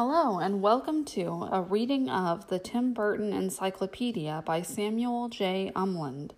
Hello, and welcome to a reading of the Tim Burton Encyclopedia by Samuel J. Umland.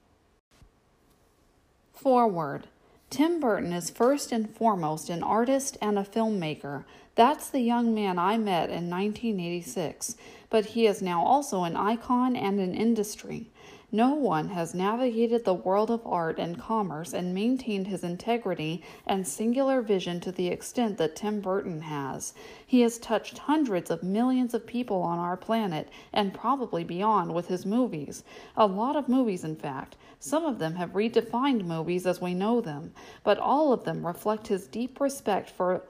Foreword Tim Burton is first and foremost an artist and a filmmaker. That's the young man I met in 1986, but he is now also an icon and an industry. No one has navigated the world of art and commerce and maintained his integrity and singular vision to the extent that Tim Burton has. He has touched hundreds of millions of people on our planet and probably beyond with his movies. A lot of movies, in fact. Some of them have redefined movies as we know them, but all of them reflect his deep respect for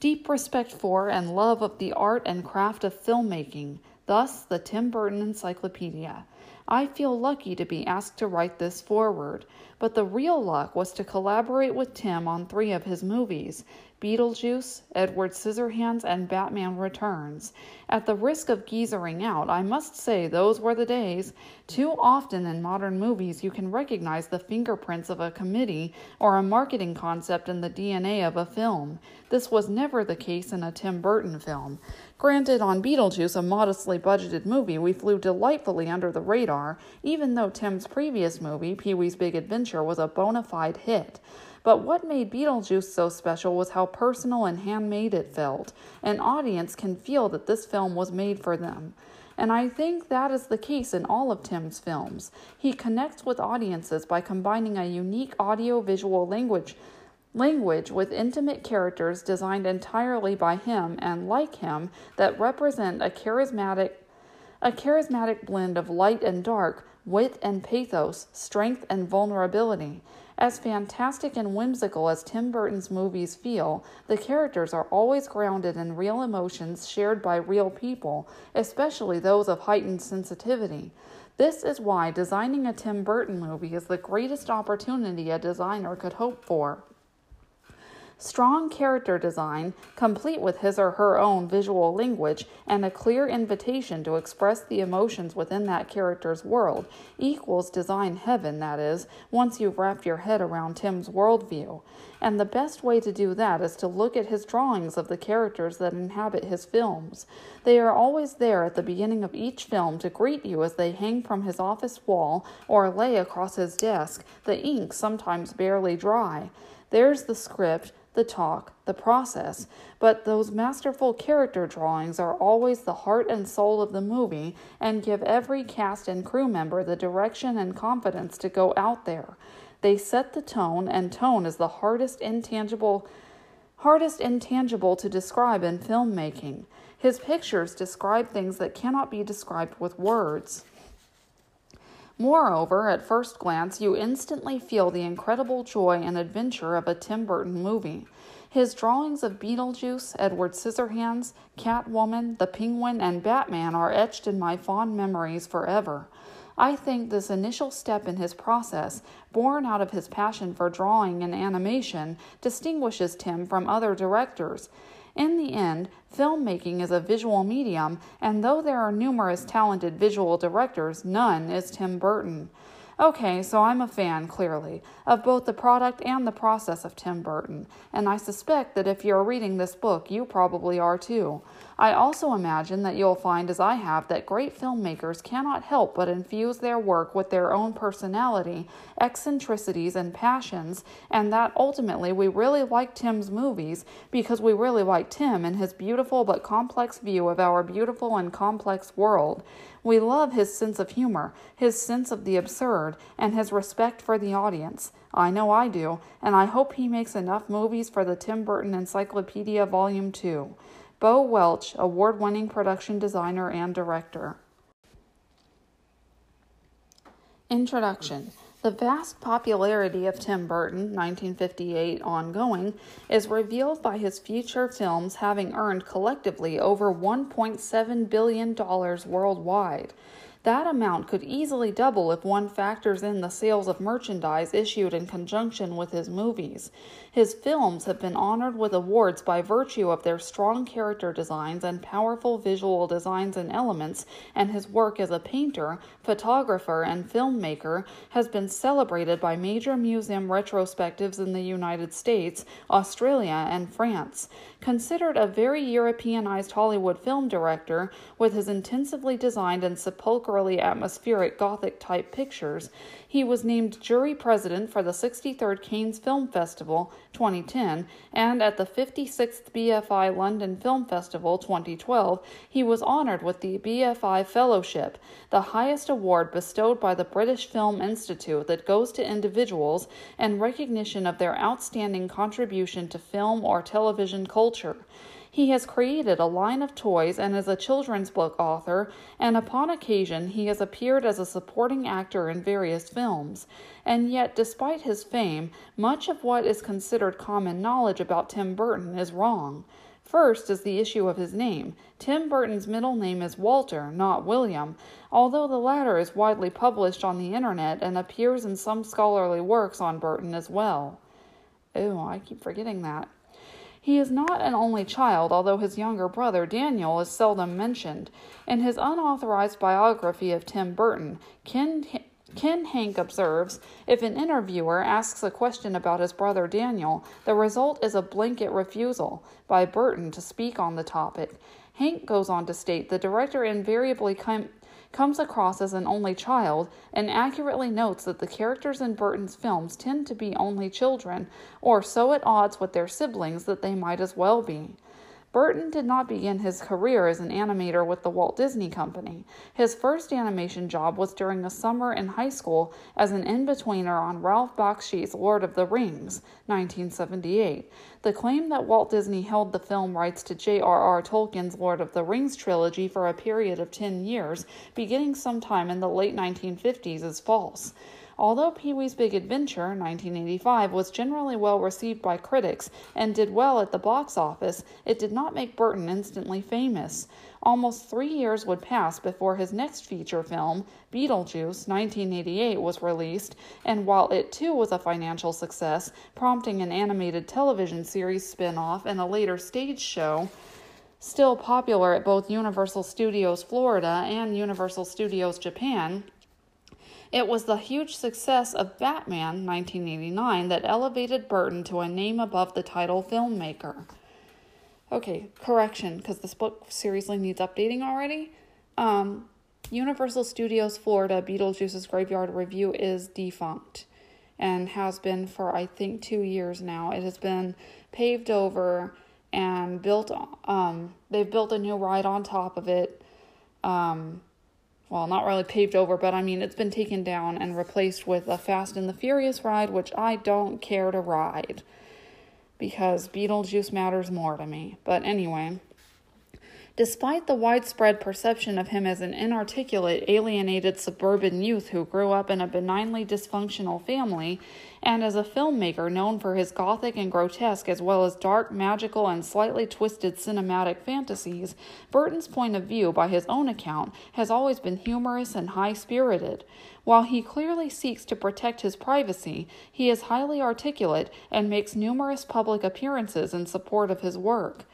deep respect for and love of the art and craft of filmmaking. Thus, the Tim Burton Encyclopedia. I feel lucky to be asked to write this foreword, but the real luck was to collaborate with Tim on three of his movies Beetlejuice, Edward Scissorhands, and Batman Returns. At the risk of geezering out, I must say those were the days. Too often in modern movies, you can recognize the fingerprints of a committee or a marketing concept in the DNA of a film. This was never the case in a Tim Burton film. Granted, on Beetlejuice, a modestly budgeted movie, we flew delightfully under the radar, even though Tim's previous movie, Pee Wee's Big Adventure, was a bona fide hit. But what made Beetlejuice so special was how personal and handmade it felt. An audience can feel that this film was made for them. And I think that is the case in all of Tim's films. He connects with audiences by combining a unique audio visual language language with intimate characters designed entirely by him and like him that represent a charismatic a charismatic blend of light and dark, wit and pathos, strength and vulnerability. As fantastic and whimsical as Tim Burton's movies feel, the characters are always grounded in real emotions shared by real people, especially those of heightened sensitivity. This is why designing a Tim Burton movie is the greatest opportunity a designer could hope for. Strong character design, complete with his or her own visual language and a clear invitation to express the emotions within that character's world, equals design heaven, that is, once you've wrapped your head around Tim's worldview. And the best way to do that is to look at his drawings of the characters that inhabit his films. They are always there at the beginning of each film to greet you as they hang from his office wall or lay across his desk, the ink sometimes barely dry. There's the script the talk, the process, but those masterful character drawings are always the heart and soul of the movie and give every cast and crew member the direction and confidence to go out there. They set the tone, and tone is the hardest intangible hardest intangible to describe in filmmaking. His pictures describe things that cannot be described with words. Moreover, at first glance, you instantly feel the incredible joy and adventure of a Tim Burton movie. His drawings of Beetlejuice, Edward Scissorhands, Catwoman, the Penguin, and Batman are etched in my fond memories forever. I think this initial step in his process, born out of his passion for drawing and animation, distinguishes Tim from other directors. In the end, filmmaking is a visual medium, and though there are numerous talented visual directors, none is Tim Burton. Okay, so I'm a fan, clearly, of both the product and the process of Tim Burton, and I suspect that if you're reading this book, you probably are too. I also imagine that you'll find, as I have, that great filmmakers cannot help but infuse their work with their own personality, eccentricities, and passions, and that ultimately we really like Tim's movies because we really like Tim and his beautiful but complex view of our beautiful and complex world. We love his sense of humor, his sense of the absurd, and his respect for the audience. I know I do, and I hope he makes enough movies for the Tim Burton Encyclopedia Volume 2. Bo Welch, award winning production designer and director. Introduction The vast popularity of Tim Burton, 1958 ongoing, is revealed by his future films having earned collectively over $1.7 billion worldwide. That amount could easily double if one factors in the sales of merchandise issued in conjunction with his movies. His films have been honored with awards by virtue of their strong character designs and powerful visual designs and elements, and his work as a painter, photographer, and filmmaker has been celebrated by major museum retrospectives in the United States, Australia, and France. Considered a very Europeanized Hollywood film director with his intensively designed and sepulchrally atmospheric Gothic type pictures, he was named jury president for the 63rd Cannes Film Festival 2010, and at the 56th BFI London Film Festival 2012, he was honored with the BFI Fellowship, the highest award bestowed by the British Film Institute that goes to individuals in recognition of their outstanding contribution to film or television culture. He has created a line of toys and is a children's book author, and upon occasion he has appeared as a supporting actor in various films. And yet, despite his fame, much of what is considered common knowledge about Tim Burton is wrong. First is the issue of his name. Tim Burton's middle name is Walter, not William, although the latter is widely published on the internet and appears in some scholarly works on Burton as well. Oh, I keep forgetting that. He is not an only child, although his younger brother, Daniel, is seldom mentioned. In his unauthorized biography of Tim Burton, Ken, Ken Hanke observes if an interviewer asks a question about his brother Daniel, the result is a blanket refusal by Burton to speak on the topic. Hanke goes on to state the director invariably com- comes across as an only child and accurately notes that the characters in Burton's films tend to be only children, or so at odds with their siblings that they might as well be. Burton did not begin his career as an animator with the Walt Disney Company. His first animation job was during a summer in high school as an in betweener on Ralph Bakshi's Lord of the Rings, 1978. The claim that Walt Disney held the film rights to J.R.R. Tolkien's Lord of the Rings trilogy for a period of 10 years, beginning sometime in the late 1950s, is false. Although Pee Wee's Big Adventure, 1985, was generally well received by critics and did well at the box office, it did not make Burton instantly famous. Almost three years would pass before his next feature film, Beetlejuice, 1988, was released, and while it too was a financial success, prompting an animated television series spin off and a later stage show, still popular at both Universal Studios Florida and Universal Studios Japan, it was the huge success of Batman 1989 that elevated Burton to a name above the title filmmaker. Okay, correction, because this book seriously needs updating already. Um, Universal Studios Florida Beetlejuice's Graveyard Revue is defunct and has been for I think two years now. It has been paved over and built. Um, they've built a new ride on top of it. Um, well, not really paved over, but I mean, it's been taken down and replaced with a Fast and the Furious ride, which I don't care to ride because Beetlejuice matters more to me. But anyway, Despite the widespread perception of him as an inarticulate, alienated suburban youth who grew up in a benignly dysfunctional family, and as a filmmaker known for his gothic and grotesque as well as dark, magical, and slightly twisted cinematic fantasies, Burton's point of view, by his own account, has always been humorous and high spirited. While he clearly seeks to protect his privacy, he is highly articulate and makes numerous public appearances in support of his work.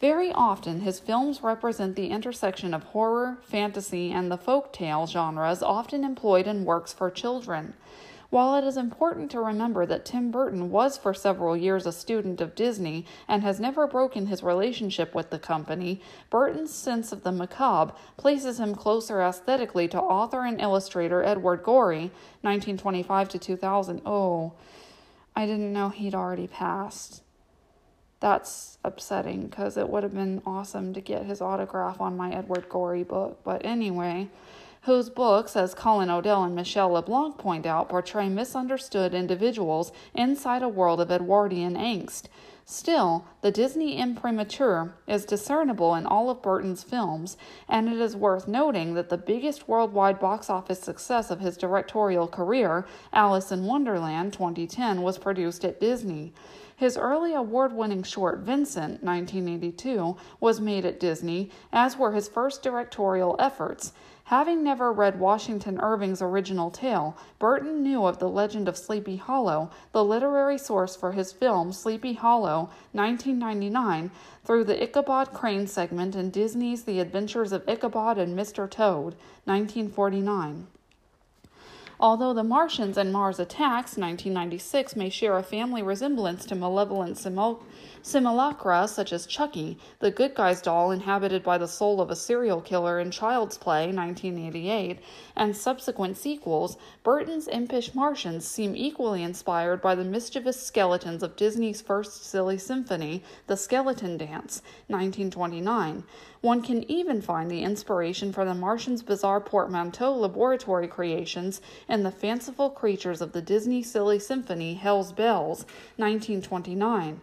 Very often, his films represent the intersection of horror, fantasy, and the folk tale genres often employed in works for children. While it is important to remember that Tim Burton was for several years a student of Disney and has never broken his relationship with the company, Burton's sense of the macabre places him closer aesthetically to author and illustrator Edward Gorey, 1925 to 2000. Oh, I didn't know he'd already passed that's upsetting because it would have been awesome to get his autograph on my Edward Gorey book. But anyway, whose books, as Colin Odell and Michelle LeBlanc point out, portray misunderstood individuals inside a world of Edwardian angst. Still, the Disney imprimatur is discernible in all of Burton's films, and it is worth noting that the biggest worldwide box office success of his directorial career, Alice in Wonderland 2010, was produced at Disney. His early award winning short, Vincent, 1982, was made at Disney, as were his first directorial efforts. Having never read Washington Irving's original tale, Burton knew of the legend of Sleepy Hollow, the literary source for his film Sleepy Hollow, 1999, through the Ichabod Crane segment in Disney's The Adventures of Ichabod and Mr. Toad, 1949. Although The Martians and Mars Attacks, 1996, may share a family resemblance to malevolent simul- Simulacra, such as Chucky, the good guy's doll inhabited by the soul of a serial killer in Child's Play, 1988, and subsequent sequels, Burton's impish Martians seem equally inspired by the mischievous skeletons of Disney's first silly symphony, The Skeleton Dance, 1929. One can even find the inspiration for the Martians' bizarre portmanteau laboratory creations in the fanciful creatures of the Disney Silly Symphony, Hell's Bells, 1929.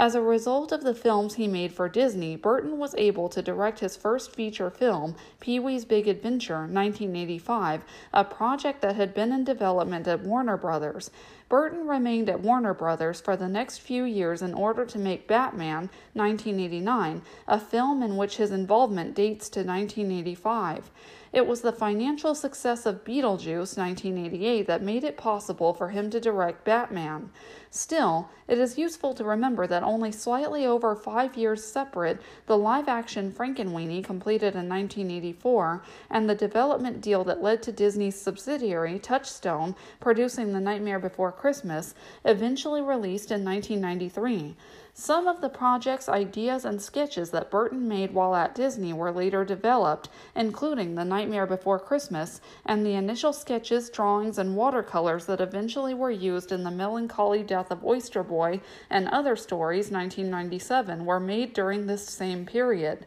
As a result of the films he made for Disney, Burton was able to direct his first feature film, Pee Wee's Big Adventure, 1985, a project that had been in development at Warner Brothers. Burton remained at Warner Brothers for the next few years in order to make Batman, 1989, a film in which his involvement dates to 1985. It was the financial success of Beetlejuice 1988 that made it possible for him to direct Batman. Still, it is useful to remember that only slightly over five years separate, the live action Frankenweenie, completed in 1984, and the development deal that led to Disney's subsidiary, Touchstone, producing The Nightmare Before Christmas, eventually released in 1993. Some of the project's ideas and sketches that Burton made while at Disney were later developed, including The Nightmare Before Christmas and the initial sketches, drawings, and watercolors that eventually were used in The Melancholy Death of Oyster Boy and Other Stories 1997 were made during this same period.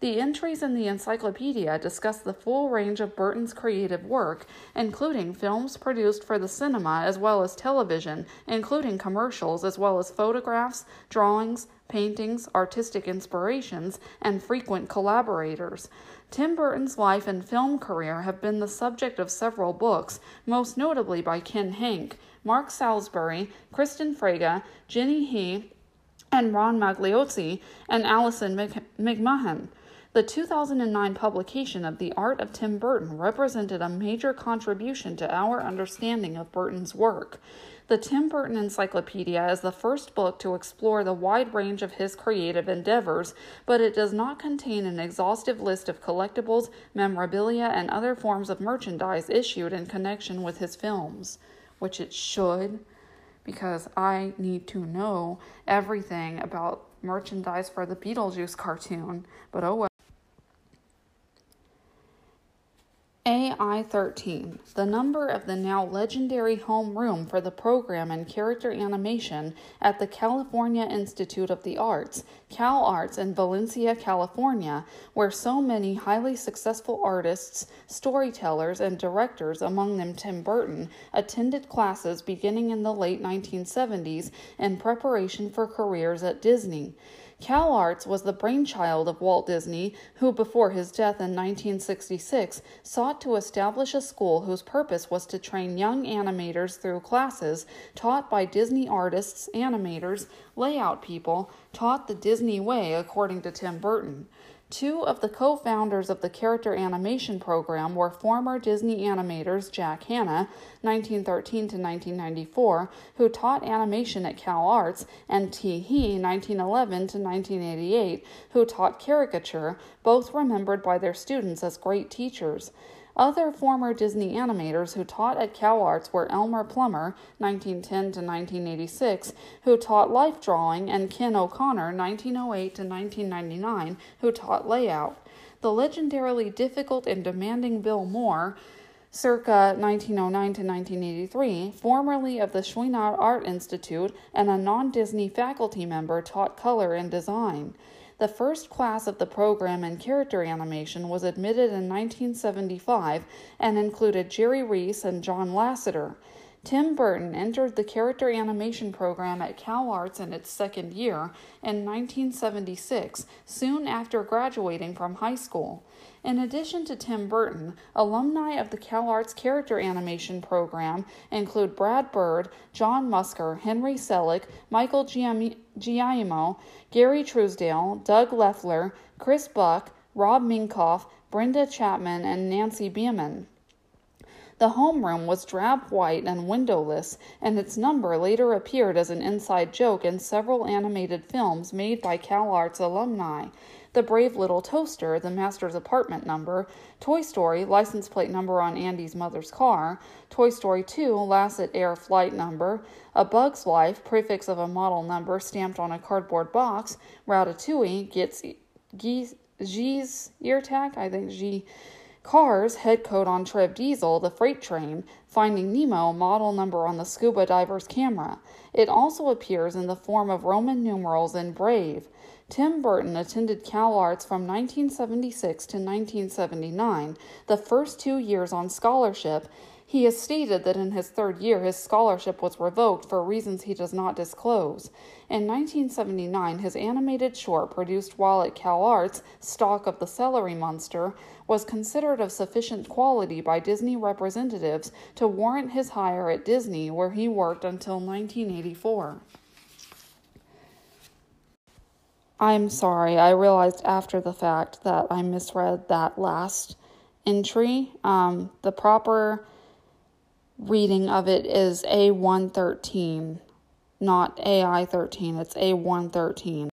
The entries in the encyclopedia discuss the full range of Burton's creative work, including films produced for the cinema as well as television, including commercials, as well as photographs, drawings, paintings, artistic inspirations, and frequent collaborators. Tim Burton's life and film career have been the subject of several books, most notably by Ken Hanke, Mark Salisbury, Kristian Fraga, Jenny He, and Ron Magliozzi, and Alison McMahan. The 2009 publication of The Art of Tim Burton represented a major contribution to our understanding of Burton's work. The Tim Burton Encyclopedia is the first book to explore the wide range of his creative endeavors, but it does not contain an exhaustive list of collectibles, memorabilia, and other forms of merchandise issued in connection with his films, which it should, because I need to know everything about merchandise for the Beetlejuice cartoon, but oh well. AI 13, the number of the now legendary home room for the program in character animation at the California Institute of the Arts, Cal Arts in Valencia, California, where so many highly successful artists, storytellers, and directors, among them Tim Burton, attended classes beginning in the late 1970s in preparation for careers at Disney. Cal Arts was the brainchild of Walt Disney, who, before his death in 1966, sought to establish a school whose purpose was to train young animators through classes taught by Disney artists, animators, layout people, taught the Disney way, according to Tim Burton. Two of the co founders of the character animation program were former Disney animators Jack Hannah, 1913 to 1994, who taught animation at Cal Arts, and T. Hee, 1911 to 1988, who taught caricature, both remembered by their students as great teachers. Other former Disney animators who taught at Cal Arts were Elmer Plummer, 1910 to 1986, who taught life drawing, and Ken O'Connor, 1908 to 1999, who taught layout. The legendarily difficult and demanding Bill Moore, circa 1909 to 1983, formerly of the Chouinard Art Institute and a non Disney faculty member, taught color and design. The first class of the program in character animation was admitted in 1975 and included Jerry Rees and John Lasseter. Tim Burton entered the character animation program at Cal Arts in its second year in 1976, soon after graduating from high school. In addition to Tim Burton, alumni of the Cal Arts character animation program include Brad Bird, John Musker, Henry Selick, Michael Giaimo, Gary Trousdale, Doug Lefler, Chris Buck, Rob Minkoff, Brenda Chapman, and Nancy Beiman. The homeroom was drab white and windowless, and its number later appeared as an inside joke in several animated films made by CalArts alumni. The Brave Little Toaster, the Master's apartment number, Toy Story, license plate number on Andy's mother's car, Toy Story 2, Lassett Air flight number, A Bug's Life, prefix of a model number stamped on a cardboard box, Ratatouille, gets G's ear tag, I think G Cars, head code on Trev Diesel, the freight train, Finding Nemo, model number on the scuba diver's camera. It also appears in the form of Roman numerals in Brave. Tim Burton attended CalArts from 1976 to 1979, the first two years on scholarship, he has stated that in his third year his scholarship was revoked for reasons he does not disclose. In 1979, his animated short produced while at CalArts, Stalk of the Celery Monster, was considered of sufficient quality by Disney representatives to warrant his hire at Disney, where he worked until 1984. I'm sorry, I realized after the fact that I misread that last entry. Um, the proper reading of it is A113, not AI13. It's A113.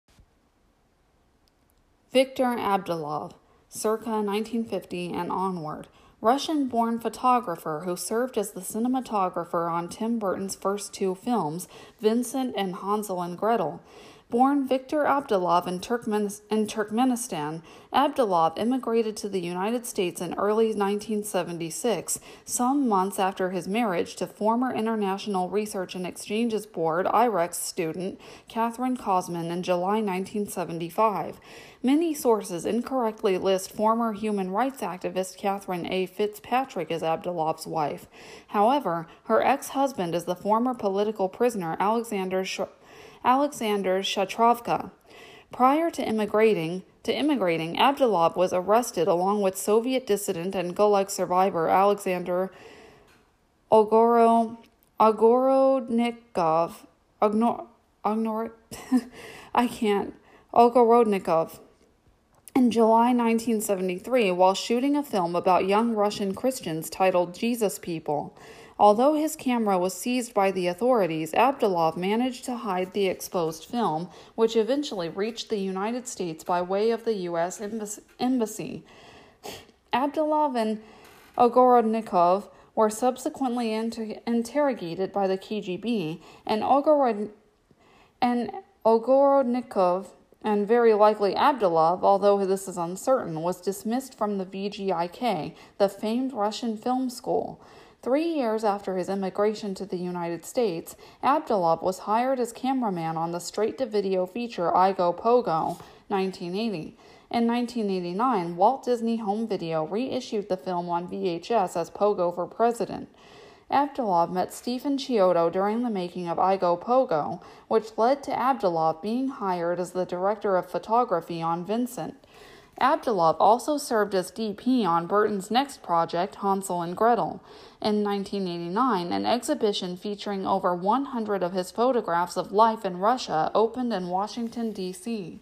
Viktor Abdulov, circa 1950 and onward, Russian born photographer who served as the cinematographer on Tim Burton's first two films, Vincent and Hansel and Gretel. Born Viktor Abdulov in, Turkmen- in Turkmenistan, Abdulov immigrated to the United States in early 1976, some months after his marriage to former International Research and Exchanges Board IREX student Catherine Kosman in July 1975. Many sources incorrectly list former human rights activist Catherine A. Fitzpatrick as Abdulov's wife. However, her ex husband is the former political prisoner Alexander Sh- Alexander Shatravka. Prior to immigrating, to immigrating, Abdulov was arrested along with Soviet dissident and Gulag survivor Alexander Ogoro, Ogorodnikov. I can't. Ogorodnikov. In July 1973, while shooting a film about young Russian Christians titled Jesus People, Although his camera was seized by the authorities, Abdulov managed to hide the exposed film, which eventually reached the United States by way of the U.S. Embassy. Abdulov and Ogorodnikov were subsequently inter- interrogated by the KGB, and, Ogorod- and Ogorodnikov and very likely Abdulov, although this is uncertain, was dismissed from the VGIK, the famed Russian film school. Three years after his immigration to the United States, Abdulov was hired as cameraman on the straight to video feature I Go Pogo, 1980. In 1989, Walt Disney Home Video reissued the film on VHS as Pogo for President. Abdulov met Stephen Chiodo during the making of I Go Pogo, which led to Abdulov being hired as the director of photography on Vincent. Abdulov also served as DP on Burton's next project, Hansel and Gretel. In 1989, an exhibition featuring over 100 of his photographs of life in Russia opened in Washington, D.C.